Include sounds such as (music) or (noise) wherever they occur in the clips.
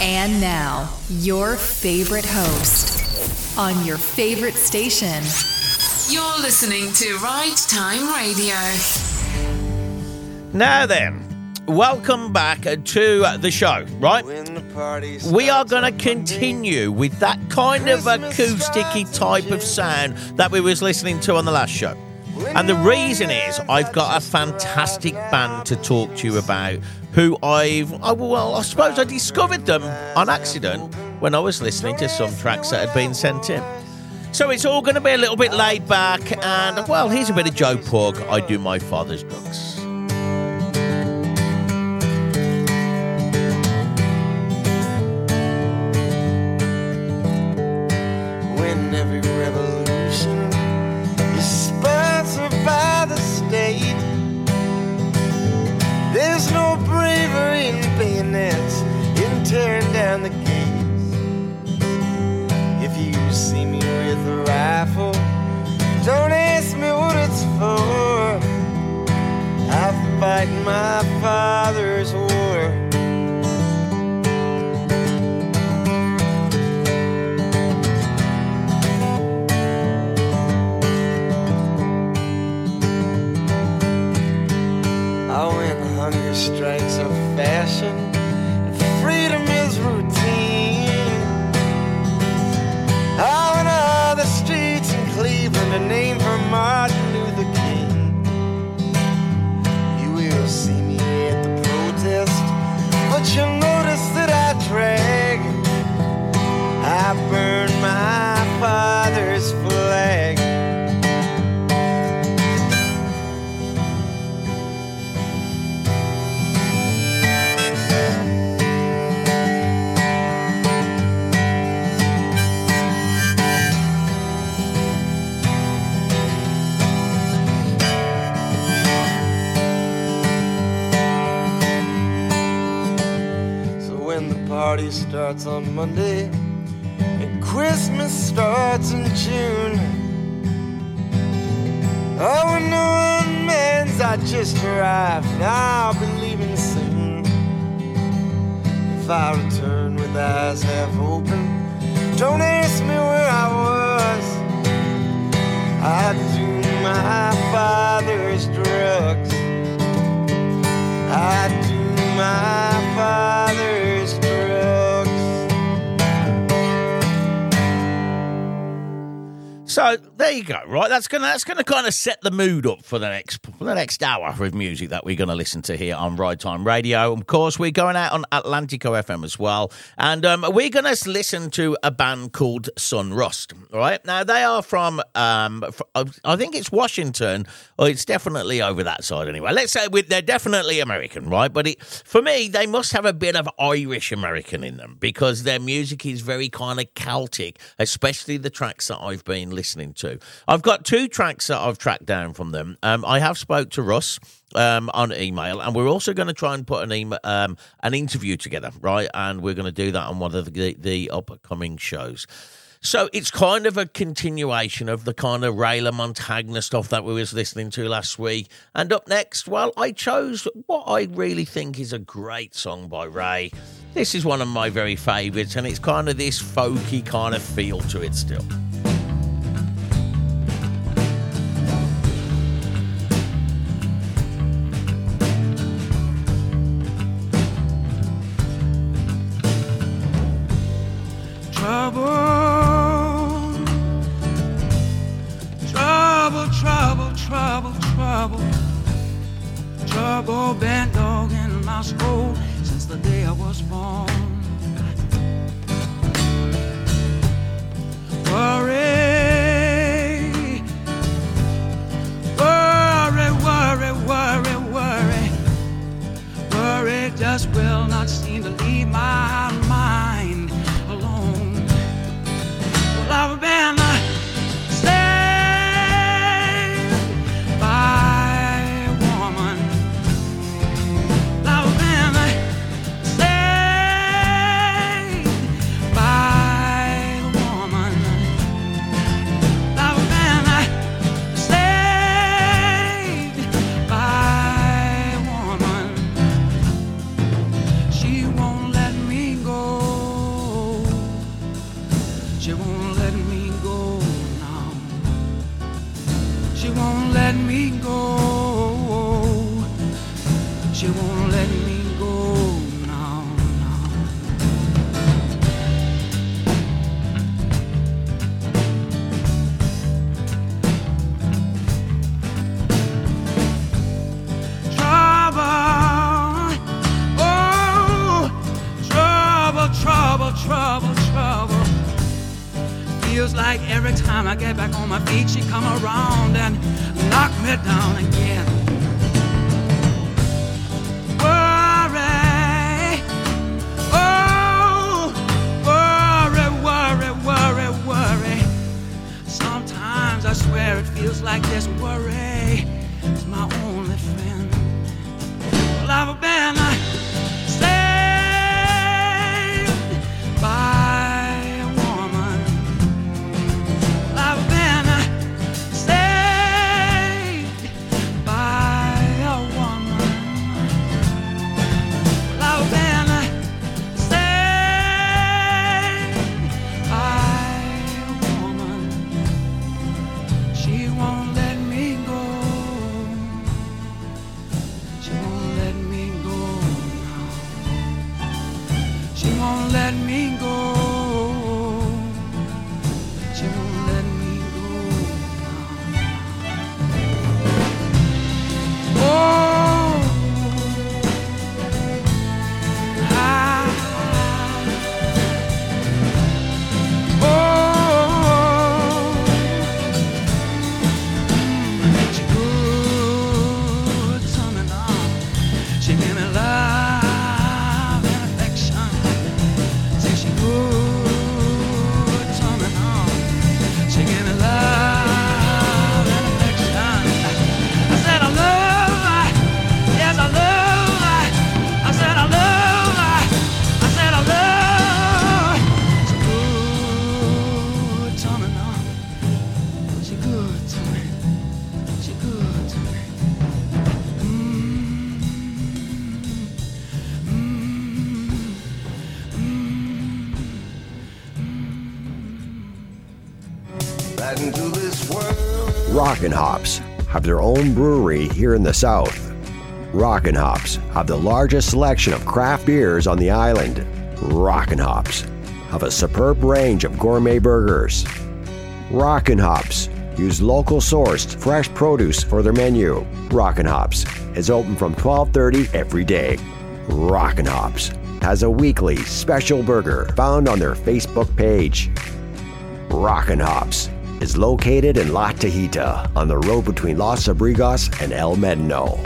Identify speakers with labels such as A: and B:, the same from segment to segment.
A: And now, your favorite host on your favorite station.
B: You're listening to Ride Time Radio.
C: Now then, welcome back to the show, right? We are going to continue with that kind of acousticy type of sound that we was listening to on the last show. And the reason is I've got a fantastic band to talk to you about who I've, I, well, I suppose I discovered them on accident when I was listening to some tracks that had been sent in. So it's all going to be a little bit laid back, and well, here's a bit of Joe Pug. I do my father's drugs.
D: My father's on Monday
C: That's gonna that's gonna kind of set the mood up for the next for the next hour of music that we're gonna listen to here on Ride Time Radio. Of course, we're going out on Atlantico FM as well, and um, we're gonna listen to a band called Sunrust. Right now, they are from um, I think it's Washington, or it's definitely over that side anyway. Let's say they're definitely American, right? But it, for me, they must have a bit of Irish American in them because their music is very kind of Celtic, especially the tracks that I've been listening to. I've got two tracks that I've tracked down from them. Um, I have spoke to Russ um, on email, and we're also going to try and put an email, um, an interview together, right? And we're going to do that on one of the, the upcoming shows. So it's kind of a continuation of the kind of Ray LaMontagne stuff that we was listening to last week. And up next, well, I chose what I really think is a great song by Ray. This is one of my very favourites, and it's kind of this folky kind of feel to it still.
E: Around and knock me down again. Worry, oh, worry, worry, worry, worry. Sometimes I swear it feels like this worry is my only friend. Well, I've been
F: Rockin' Hops have their own brewery here in the South. Rockin' Hops have the largest selection of craft beers on the island. Rockin' Hops have a superb range of gourmet burgers. Rockin' Hops use local sourced fresh produce for their menu. Rockin' Hops is open from 12:30 every day. Rockin' Hops has a weekly special burger found on their Facebook page. Rockin' Hops is located in La Tejita on the road between Los Abrigos and El Médano.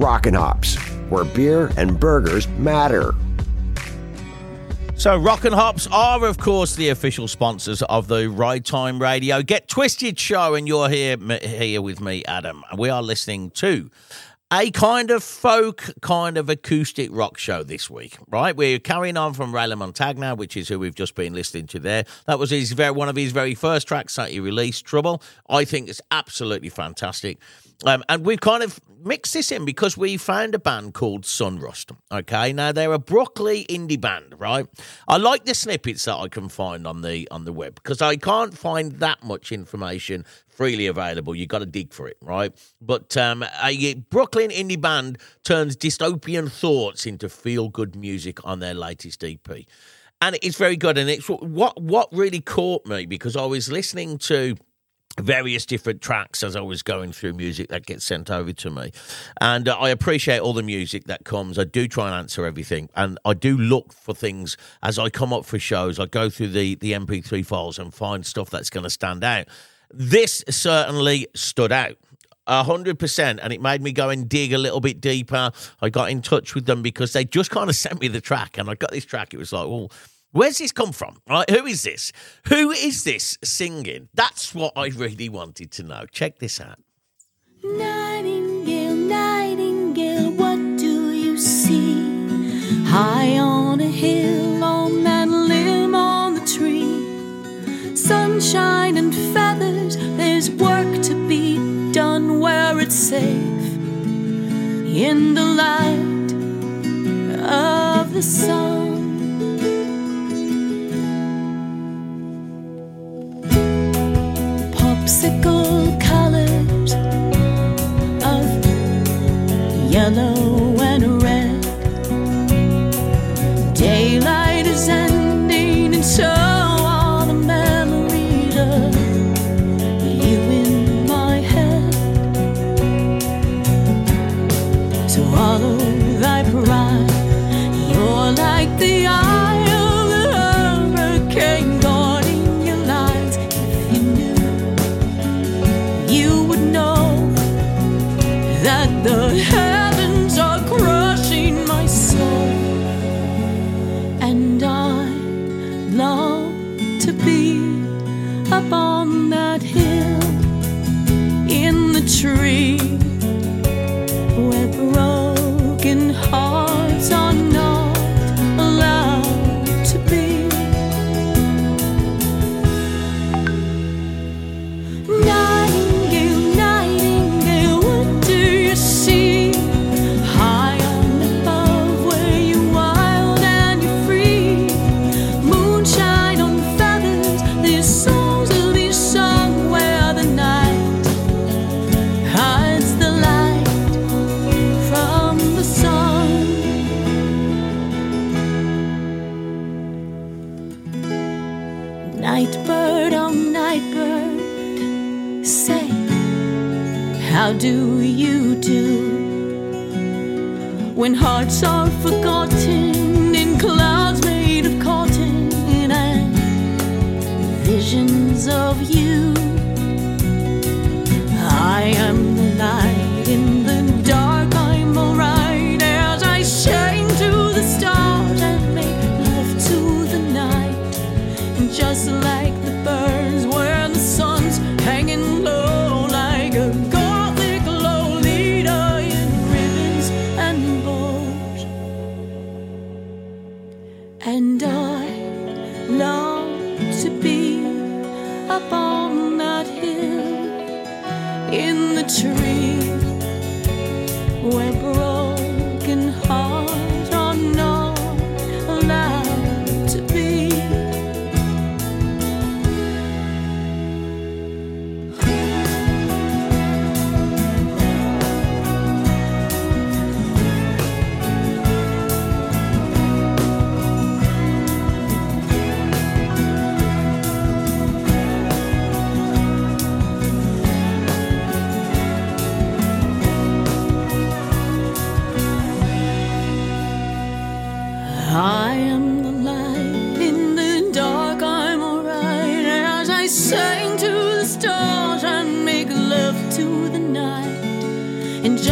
F: Rockin' Hops, where beer and burgers matter.
C: So, Rockin' Hops are, of course, the official sponsors of the Ride Time Radio Get Twisted show, and you're here here with me, Adam. We are listening to a kind of folk, kind of acoustic rock show this week, right? We're carrying on from Ray LaMontagne, which is who we've just been listening to there. That was his very one of his very first tracks that he released, Trouble. I think it's absolutely fantastic. Um, and we've kind of mixed this in because we found a band called Sunrust. Okay, now they're a Brooklyn indie band, right? I like the snippets that I can find on the on the web because I can't find that much information freely available. You've got to dig for it, right? But um, a Brooklyn indie band turns dystopian thoughts into feel good music on their latest EP and it's very good. And it's what what really caught me because I was listening to various different tracks as I was going through music that gets sent over to me. And uh, I appreciate all the music that comes. I do try and answer everything. And I do look for things as I come up for shows. I go through the, the MP3 files and find stuff that's going to stand out. This certainly stood out. A hundred percent, and it made me go and dig a little bit deeper. I got in touch with them because they just kind of sent me the track, and I got this track. It was like, well, Where's this come from? Right? Who is this? Who is this singing? That's what I really wanted to know. Check this out.
G: Nightingale, nightingale, what do you see? High on a hill, on that limb on the tree. Sunshine and feathers, there's work to be done where it's safe. In the light of the sun. Popsicle colors of yellow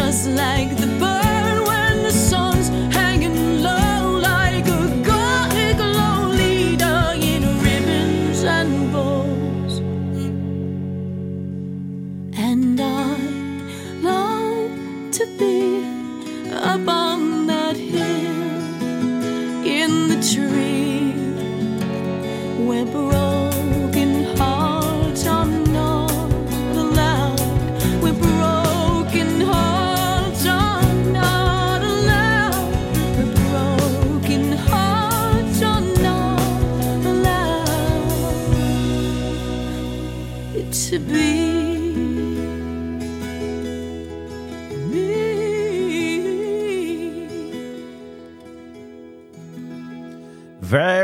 G: just like the bird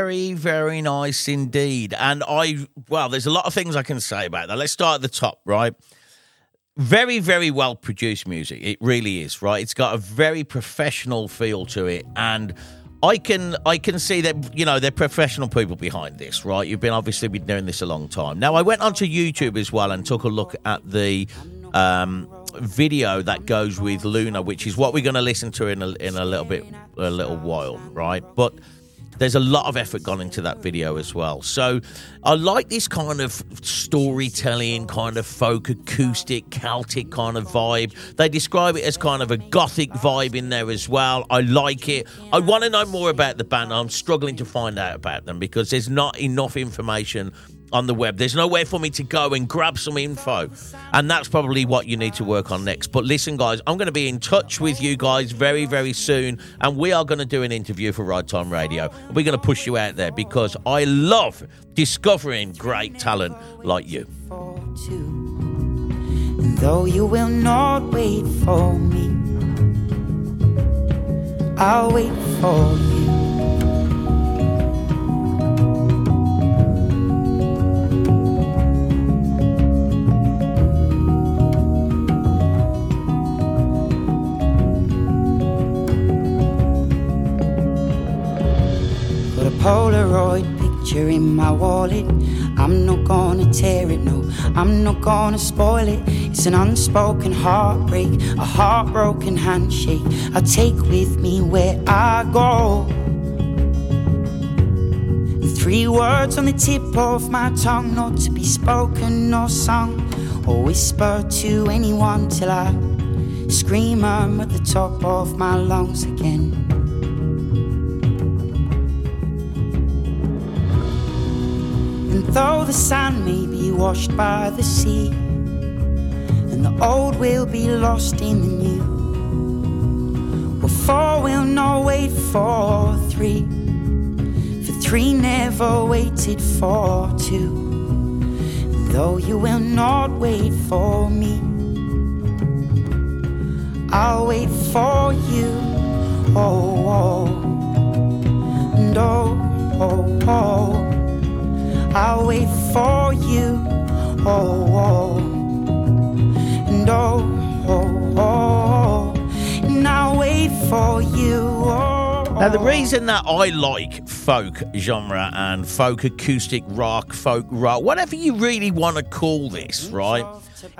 C: Very, very nice indeed. And I, well, there's a lot of things I can say about that. Let's start at the top, right? Very, very well produced music. It really is, right? It's got a very professional feel to it. And I can I can see that, you know, they're professional people behind this, right? You've been obviously been doing this a long time. Now I went onto YouTube as well and took a look at the um video that goes with Luna, which is what we're going to listen to in a, in a little bit, a little while, right? But there's a lot of effort gone into that video as well. So I like this kind of storytelling, kind of folk acoustic, Celtic kind of vibe. They describe it as kind of a gothic vibe in there as well. I like it. I want to know more about the band. I'm struggling to find out about them because there's not enough information on the web. There's nowhere for me to go and grab some info. And that's probably what you need to work on next. But listen, guys, I'm going to be in touch with you guys very, very soon. And we are going to do an interview for Ride Time Radio. We're going to push you out there because I love discovering great talent like you.
H: Though you will not wait for me, I'll wait for you. Polaroid picture in my wallet. I'm not gonna tear it, no, I'm not gonna spoil it. It's an unspoken heartbreak, a heartbroken handshake. I take with me where I go. Three words on the tip of my tongue, not to be spoken or sung or whispered to anyone till I scream I'm at the top of my lungs again. Though the sand may be washed by the sea, and the old will be lost in the new, well, four will not wait for three, for three never waited for two. And though you will not wait for me, I'll wait for you. Oh, oh, and oh, oh, oh. I'll wait for you. Oh, oh, oh, oh, oh, and I'll wait for you. Oh,
C: Now, the reason that I like folk genre and folk acoustic rock, folk rock, whatever you really want to call this, right,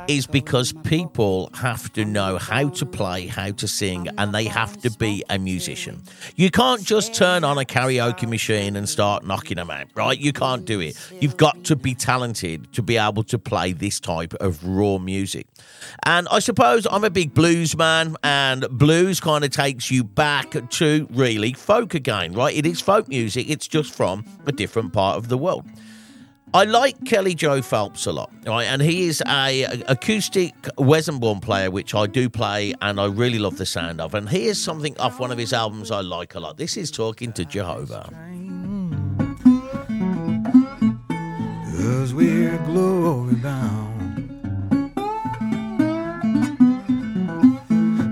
C: is because people have to know how to play, how to sing, and they have to be a musician. You can't just turn on a karaoke machine and start knocking them out, right? You can't do it. You've got to be talented to be able to play this type of raw music. And I suppose I'm a big blues man, and blues kind of takes you back to really folk again, right? It is folk music, it's just from a different part of the world. I like Kelly Joe Phelps a lot, right? And he is a, acoustic Weissenborn player, which I do play and I really love the sound of. And here's something off one of his albums I like a lot. This is Talking to Jehovah.
I: Cause we're glory bound.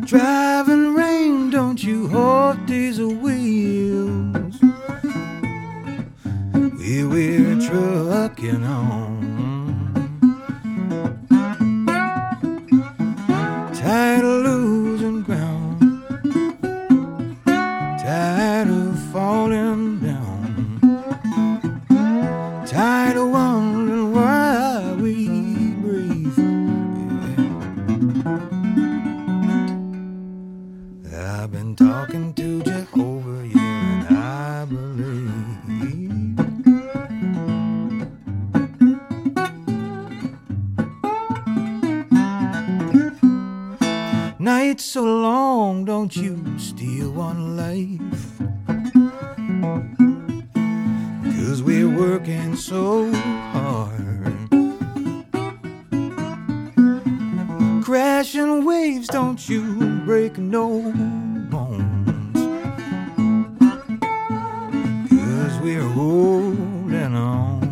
I: Driving rain, don't you hold these wheels? We we're trucking on. Tired of losing ground. Tired of falling down. Tired of wondering Night so long, don't you steal one life? Cause we're working so hard. Crashing waves, don't you break no bones. Cause we're holding on.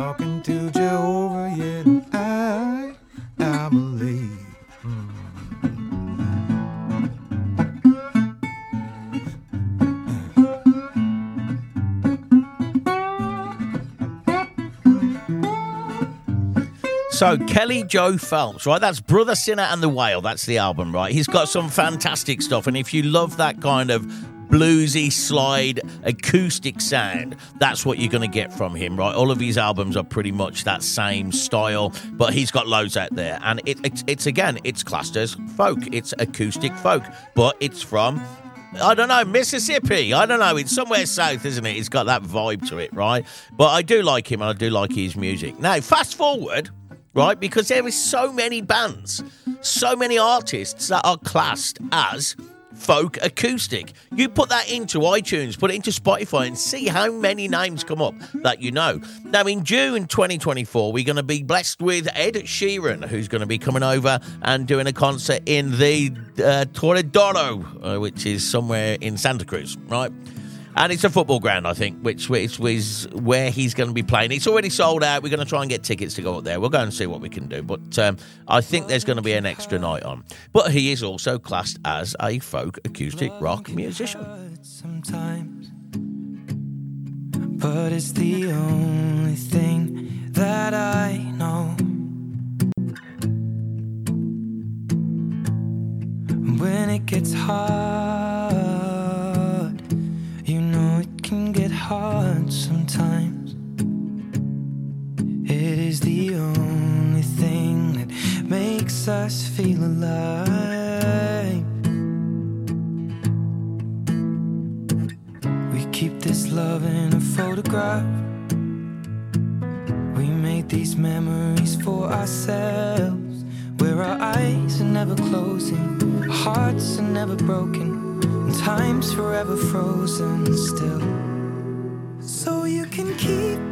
I: talking to Jehovah, yet I, I believe.
C: So Kelly Joe Phelps, right? That's Brother Sinner and the Whale. That's the album, right? He's got some fantastic stuff, and if you love that kind of bluesy slide acoustic sound, that's what you're going to get from him, right? All of his albums are pretty much that same style, but he's got loads out there, and it, it's, it's again, it's classed as folk. It's acoustic folk, but it's from I don't know, Mississippi. I don't know. It's somewhere south, isn't it? It's got that vibe to it, right? But I do like him and I do like his music. Now, fast forward, right? Because there is so many bands, so many artists that are classed as folk acoustic. You put that into iTunes, put it into Spotify, and see how many names come up that you know. Now, in June 2024, we're going to be blessed with Ed Sheeran, who's going to be coming over and doing a concert in the uh, Toradoro, uh, which is somewhere in Santa Cruz, right? And it's a football ground, I think, which, which is where he's going to be playing. It's already sold out. We're going to try and get tickets to go up there. We'll go and see what we can do. But um, I think there's going to be an extra night on. But he is also classed as a folk acoustic rock musician.
J: Sometimes, but it's the only thing that I know. When it gets hard, you know it can get hard sometimes. It is the only thing that makes us feel alive. We keep this love in a photograph. We made these memories for ourselves. Where our eyes are never closing, our hearts are never broken, time's forever frozen still. So you can keep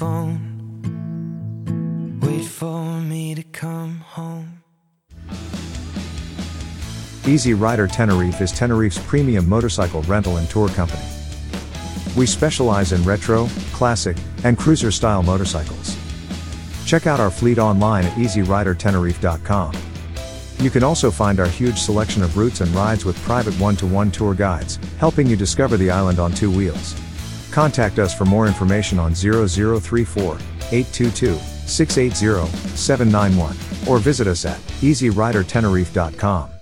J: phone. Wait for me to come home.
K: Easy Rider Tenerife is Tenerife's premium motorcycle rental and tour company. We specialize in retro, classic, and cruiser style motorcycles. Check out our fleet online at easyridertenerife.com. You can also find our huge selection of routes and rides with private one to one tour guides, helping you discover the island on two wheels. Contact us for more information on 0034 822 680 791 or visit us at easyridertenerife.com.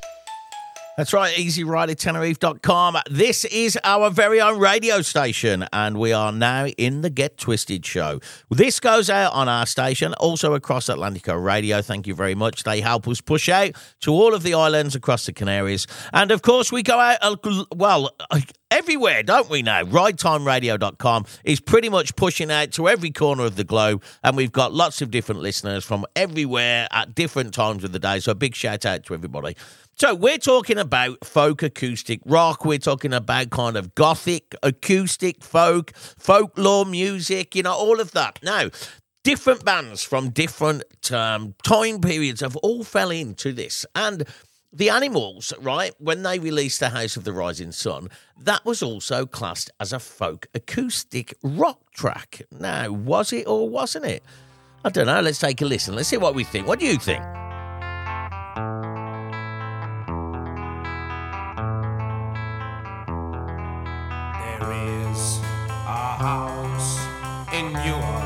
C: That's right, easyridertenerife.com. This is our very own radio station, and we are now in the Get Twisted show. This goes out on our station, also across Atlantico Radio. Thank you very much. They help us push out to all of the islands across the Canaries. And of course, we go out, uh, well, uh, everywhere, don't we now? RideTimeRadio.com is pretty much pushing out to every corner of the globe, and we've got lots of different listeners from everywhere at different times of the day. So a big shout out to everybody. So we're talking about folk acoustic rock. We're talking about kind of gothic acoustic folk, folklore music, you know, all of that. Now, different bands from different um, time periods have all fell into this. And the Animals, right, when they released The House of the Rising Sun, that was also classed as a folk acoustic rock track. Now, was it or wasn't it? I don't know. Let's take a listen. Let's see what we think. What do you think?
L: In New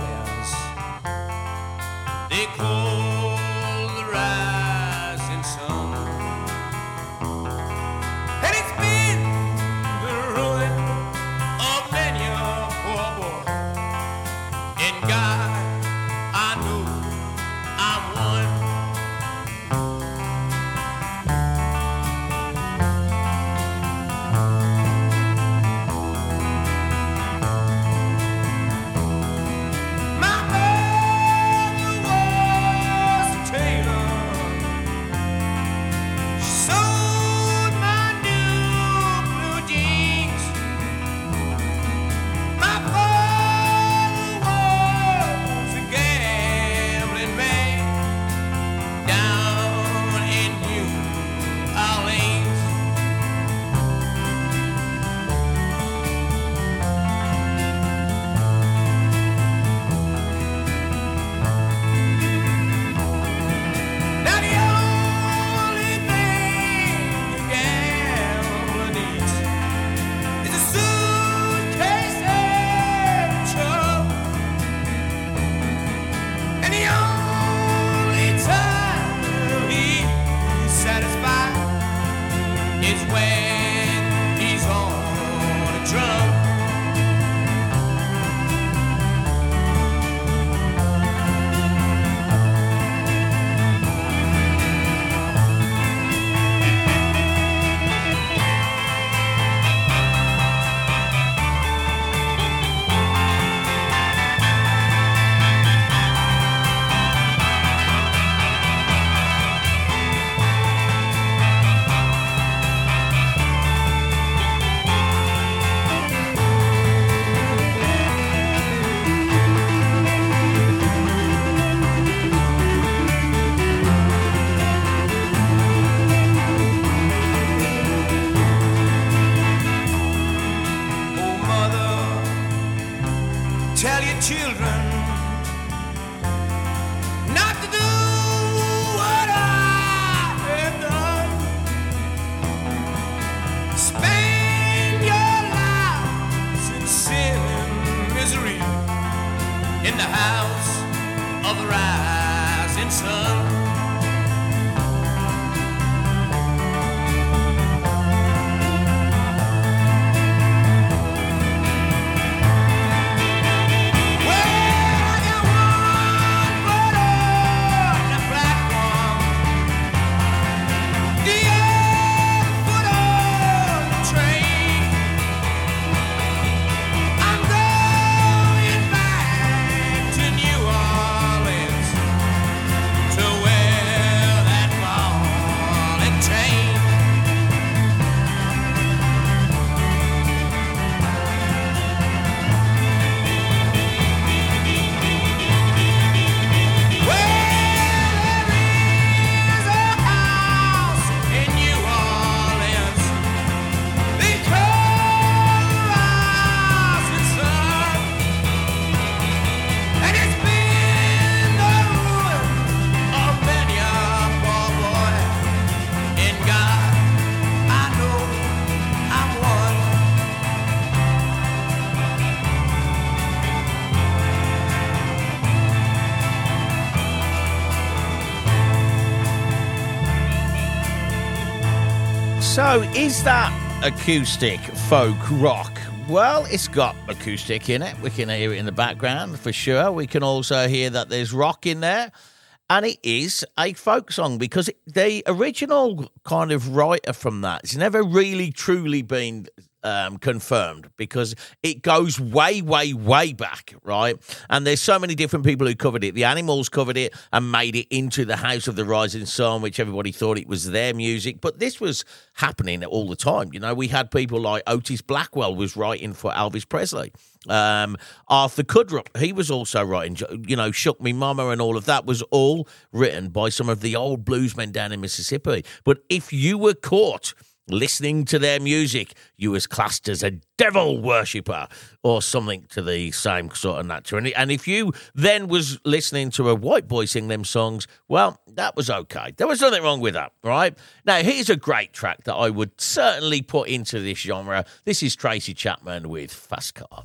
L: sin and misery in the house of the rising sun.
C: Is that acoustic folk rock? Well, it's got acoustic in it. We can hear it in the background for sure. We can also hear that there's rock in there. And it is a folk song because the original kind of writer from that has never really truly been um, confirmed because it goes way, way, way back, right? And there's so many different people who covered it. The Animals covered it and made it into the House of the Rising Sun, which everybody thought it was their music. But this was happening all the time. You know, we had people like Otis Blackwell was writing for Elvis Presley. Um, Arthur Crudup, he was also writing, you know, Shook Me Mama and all of that was all written by some of the old bluesmen down in Mississippi. But if you were caught listening to their music, you was classed as a devil worshipper or something to the same sort of nature. And, and if you then was listening to a white boy sing them songs, well, that was okay. There was nothing wrong with that, right? Now, here's a great track that I would certainly put into this genre. This is Tracy Chapman with Fast Car.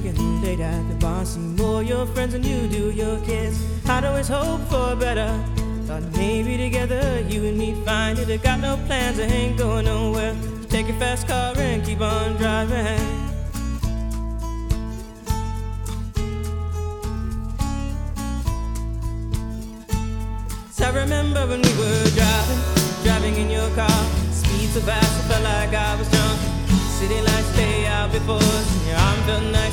M: drinking late at the bar, see more your friends than you do your kids. I'd always hope for better. Thought maybe together you and me find it. I got no plans, I ain't going nowhere. Take your fast car and keep on driving. So I remember when we were driving, driving in your car. Speed so fast, I felt like I was drunk. City lights lay out before us, and your arm felt nice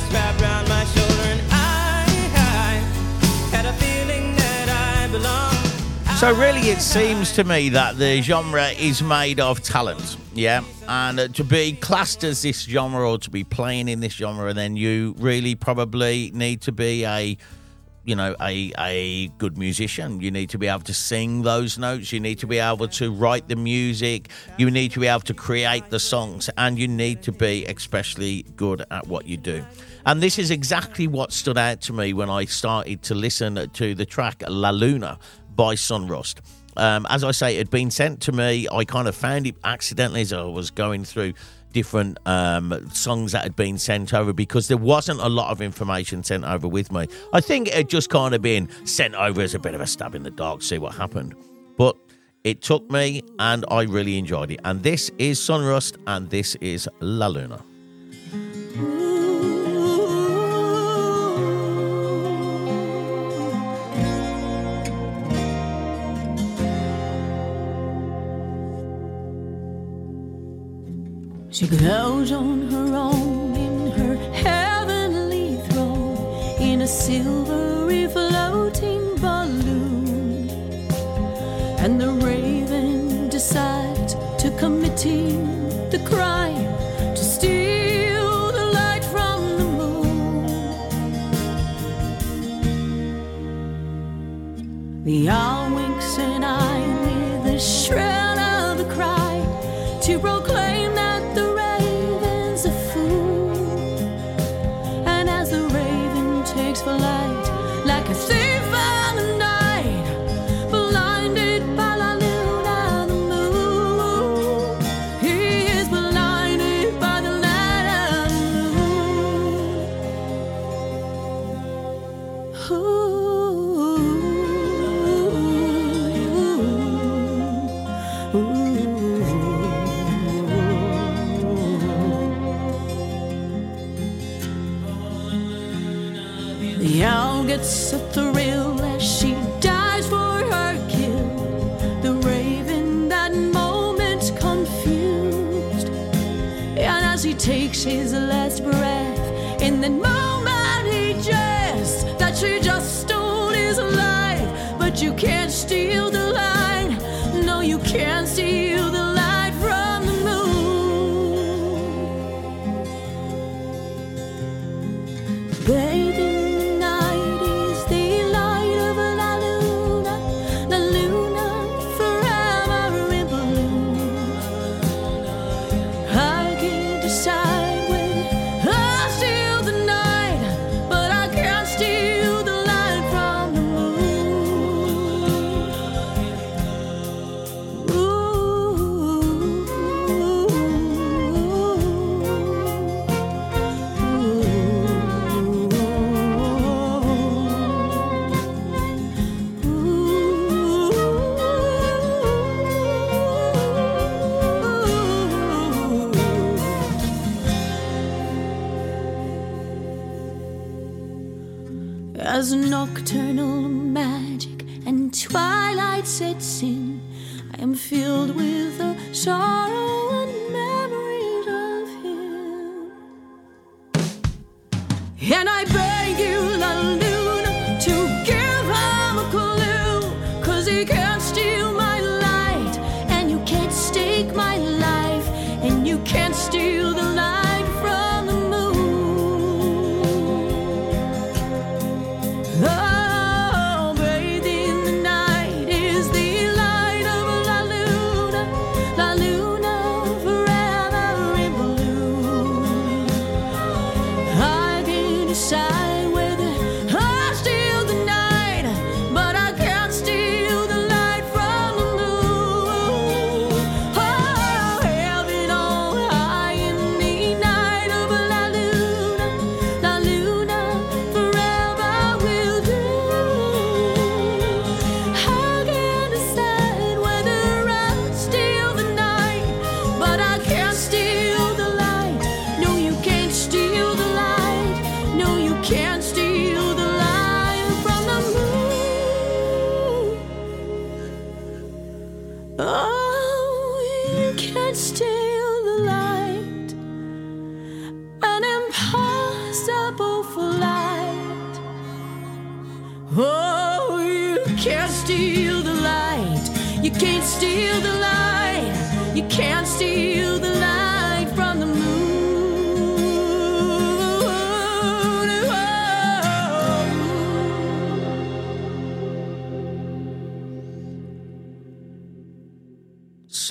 C: So really, it seems to me that the genre is made of talent, yeah. And uh, to be classed as this genre or to be playing in this genre, then you really probably need to be a, you know, a a good musician. You need to be able to sing those notes. You need to be able to write the music. You need to be able to create the songs, and you need to be especially good at what you do. And this is exactly what stood out to me when I started to listen to the track La Luna by Sunrust. Um, as I say, it had been sent to me. I kind of found it accidentally as I was going through different um, songs that had been sent over because there wasn't a lot of information sent over with me. I think it had just kind of been sent over as a bit of a stab in the dark, see what happened. But it took me and I really enjoyed it. And this is Sunrust and this is La Luna.
G: She goes on her own in her heavenly throne in a silvery floating balloon. And the raven decides to committing the crime to steal the light from the moon. The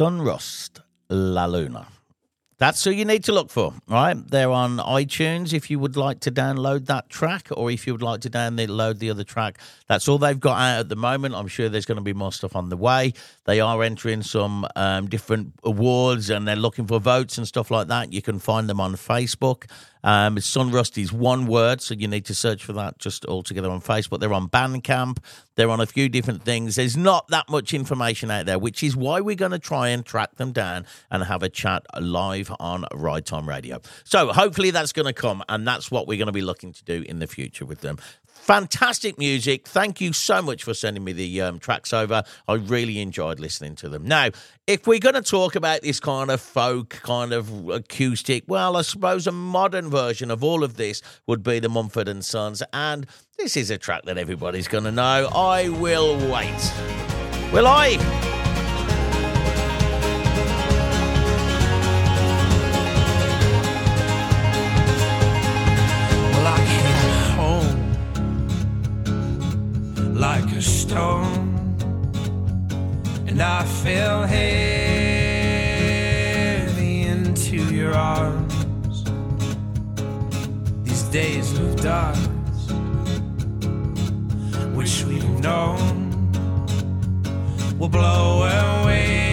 C: Sunrust La Luna. That's who you need to look for, right? They're on iTunes if you would like to download that track or if you would like to download the other track. That's all they've got out at the moment. I'm sure there's going to be more stuff on the way. They are entering some um, different awards and they're looking for votes and stuff like that. You can find them on Facebook. Um, Sunrust is one word, so you need to search for that just all together on Facebook. They're on Bandcamp. They're on a few different things. There's not that much information out there, which is why we're going to try and track them down and have a chat live on Ride Time Radio. So hopefully that's going to come, and that's what we're going to be looking to do in the future with them. Fantastic music. Thank you so much for sending me the um, tracks over. I really enjoyed listening to them. Now, if we're going to talk about this kind of folk, kind of acoustic, well, I suppose a modern version of all of this would be the Mumford and Sons. And this is a track that everybody's going to know. I will wait. Will I?
E: Like a stone, and I fell heavy into your arms. These days of dark, which we've known, will blow away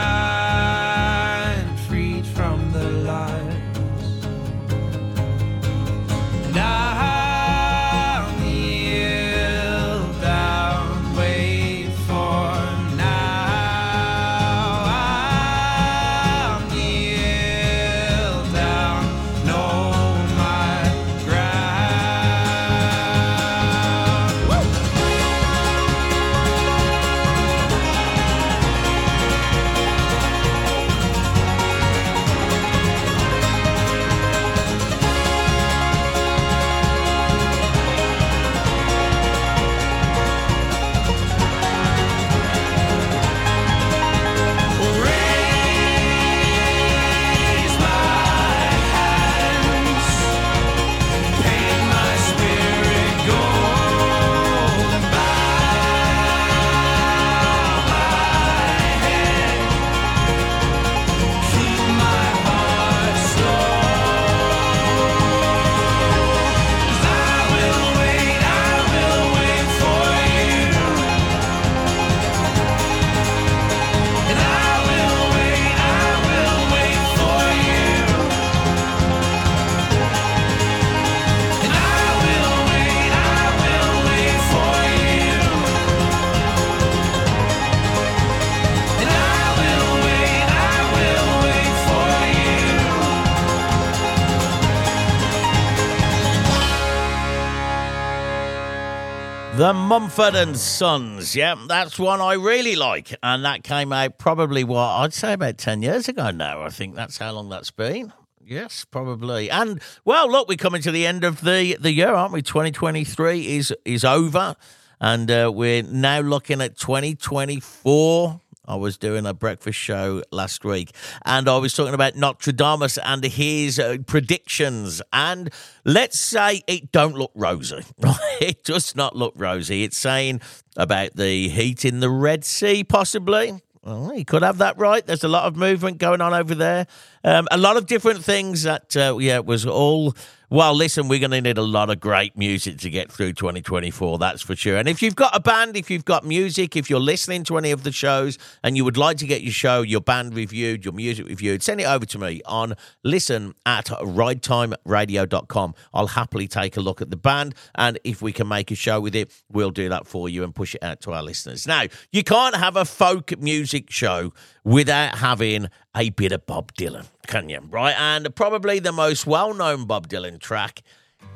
C: Mumford and Sons. Yeah, that's one I really like. And that came out probably, what, I'd say about 10 years ago now. I think that's how long that's been. Yes, probably. And well, look, we're coming to the end of the, the year, aren't we? 2023 is is over. And uh, we're now looking at 2024. I was doing a breakfast show last week and I was talking about Nostradamus and his uh, predictions. And let's say it don't look rosy. (laughs) right? it does not look rosy. It's saying about the heat in the Red Sea, possibly. Well, he could have that right. There's a lot of movement going on over there. Um, a lot of different things that, uh, yeah, was all well, listen, we're going to need a lot of great music to get through 2024, that's for sure. And if you've got a band, if you've got music, if you're listening to any of the shows and you would like to get your show, your band reviewed, your music reviewed, send it over to me on listen at ridetimeradio.com. I'll happily take a look at the band. And if we can make a show with it, we'll do that for you and push it out to our listeners. Now, you can't have a folk music show without having a bit of Bob Dylan, can you? Right? And probably the most well known Bob Dylan track,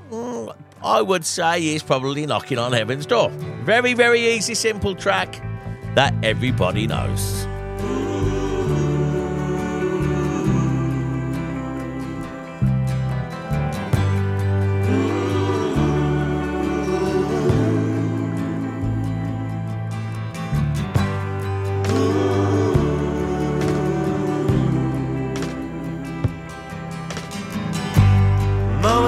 C: mm, I would say, is probably Knocking on Heaven's Door. Very, very easy, simple track that everybody knows.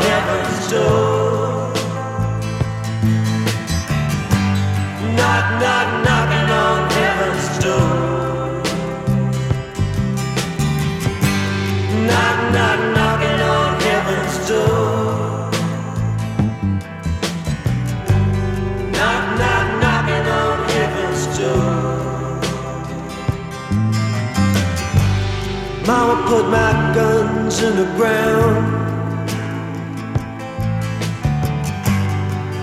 D: heaven's door. Knock, knock, knocking on heaven's door. Knock, knock, knocking on heaven's door. Knock, knock, knocking on heaven's door. Mama put my guns in the ground.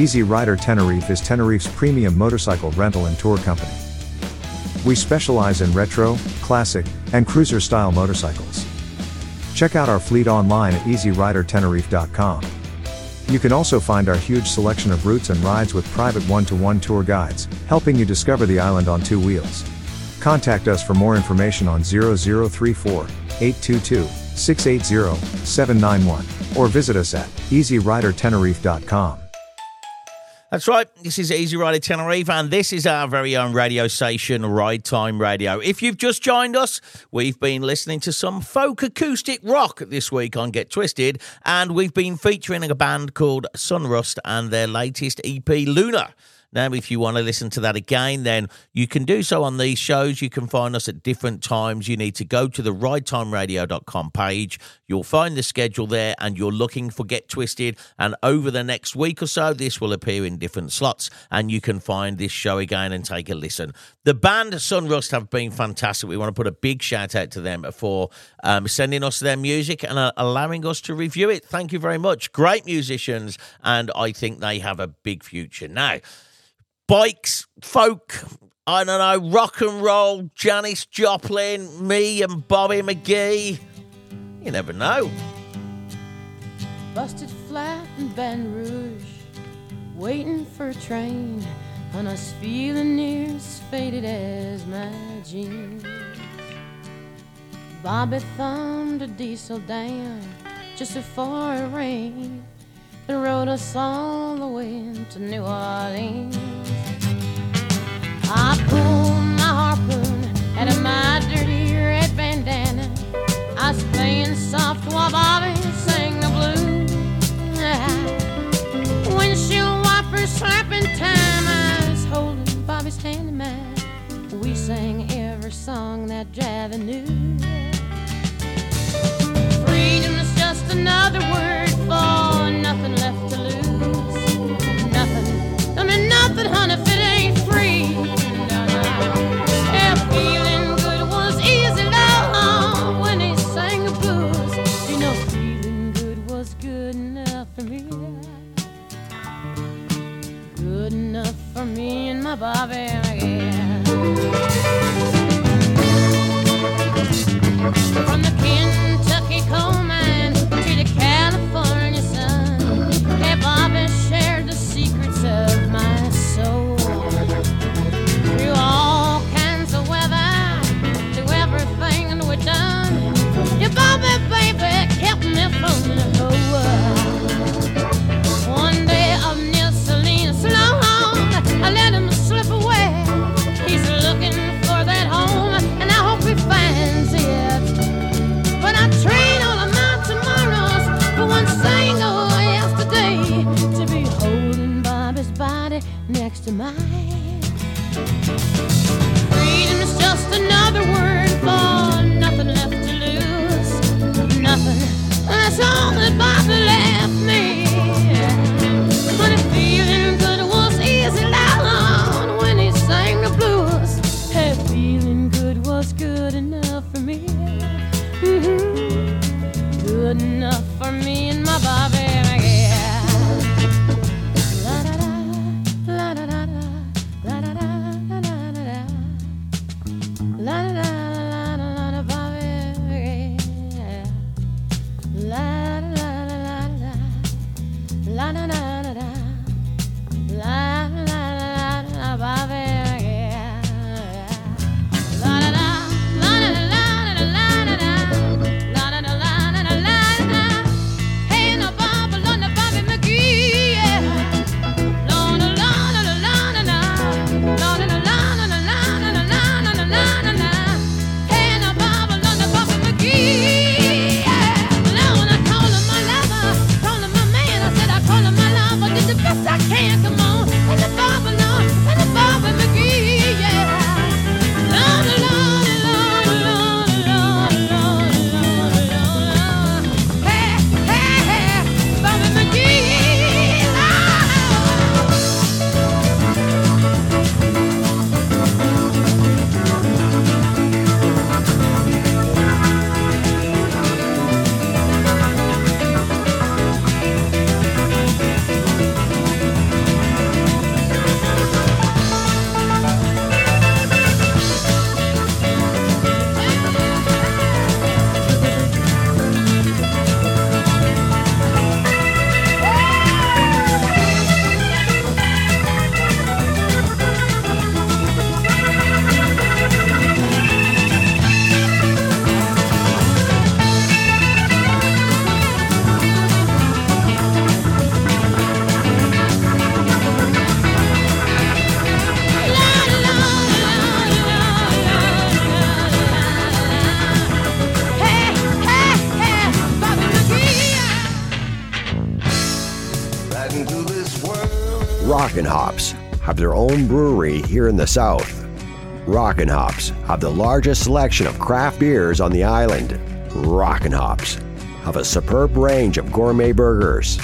K: Easy Rider Tenerife is Tenerife's premium motorcycle rental and tour company. We specialize in retro, classic, and cruiser style motorcycles. Check out our fleet online at easyridertenerife.com. You can also find our huge selection of routes and rides with private one to one tour guides, helping you discover the island on two wheels. Contact us for more information on 0034 822 680 791 or visit us at easyridertenerife.com.
C: That's right. This is Easy Rider Tenerife, and this is our very own radio station, Ride Time Radio. If you've just joined us, we've been listening to some folk acoustic rock this week on Get Twisted, and we've been featuring a band called Sunrust and their latest EP, Luna. Now, if you want to listen to that again, then you can do so on these shows. You can find us at different times. You need to go to the ridetimeradio.com page. You'll find the schedule there and you're looking for Get Twisted. And over the next week or so, this will appear in different slots and you can find this show again and take a listen. The band Sunrust have been fantastic. We want to put a big shout out to them for um, sending us their music and uh, allowing us to review it. Thank you very much. Great musicians, and I think they have a big future. Now, bikes, folk, I don't know, rock and roll, Janis Joplin, me and Bobby McGee. You never know.
N: Busted flat in Baton Rouge, waiting for a train, and I was feeling near as faded as my jeans. Bobby thumbed a diesel down just before it rained and rode us all the way to New Orleans. I pulled my harpoon out of my dirty red bandana. I was playing soft while Bobby sang the blues. Windshield slapping time. I was holding. We sang every song that Javi knew. Freedom is just another word my Bobby again.
F: Hops have their own brewery here in the South. Rockin' Hops have the largest selection of craft beers on the island. Rockin' Hops have a superb range of gourmet burgers.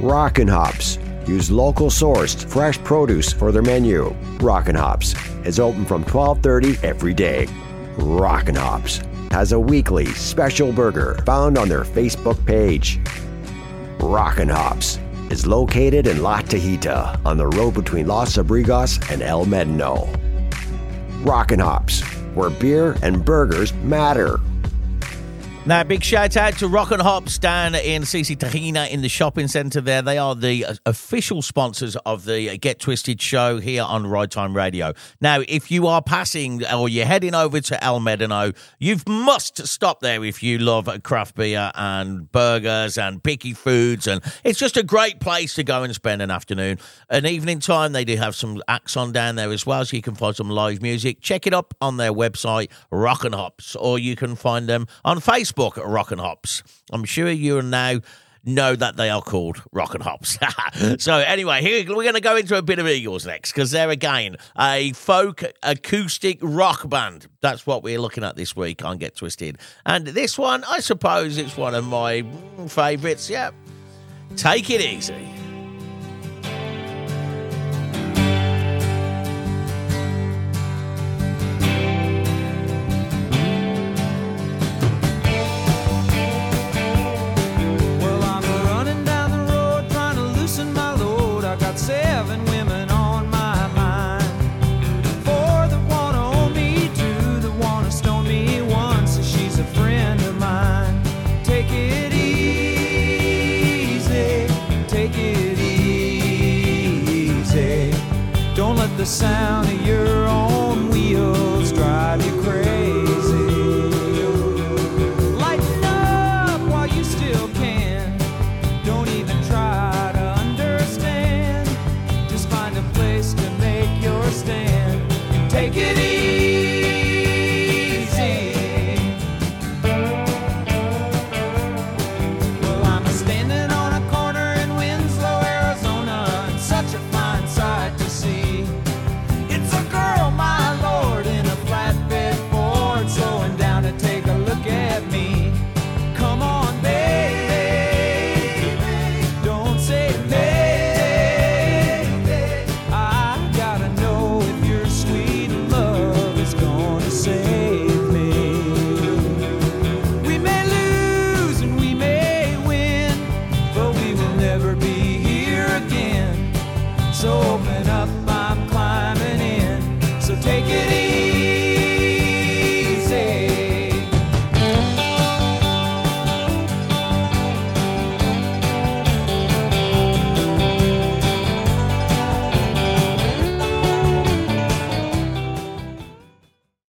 F: Rockin' Hops use local sourced fresh produce for their menu. Rockin' Hops is open from 12:30 every day. Rockin' Hops has a weekly special burger found on their Facebook page. Rockin' Hops is located in La Tejita on the road between Los Abrigos and El Médano. Rockin' Hops, where beer and burgers matter.
C: Now, big shout out to Rock and Hops down in CC Tahina in the shopping centre there. They are the uh, official sponsors of the Get Twisted show here on Ride Time Radio. Now, if you are passing or you're heading over to El Médano, you must stop there if you love craft beer and burgers and picky foods. And it's just a great place to go and spend an afternoon. An evening time, they do have some acts on down there as well, so you can find some live music. Check it up on their website, Rockin' Hops, or you can find them on Facebook. Rockin' Hops. I'm sure you now know that they are called Rockin' Hops. (laughs) so anyway, here we're going to go into a bit of Eagles next because they're again a folk acoustic rock band. That's what we're looking at this week on Get Twisted. And this one, I suppose it's one of my favourites. Yeah, take it easy.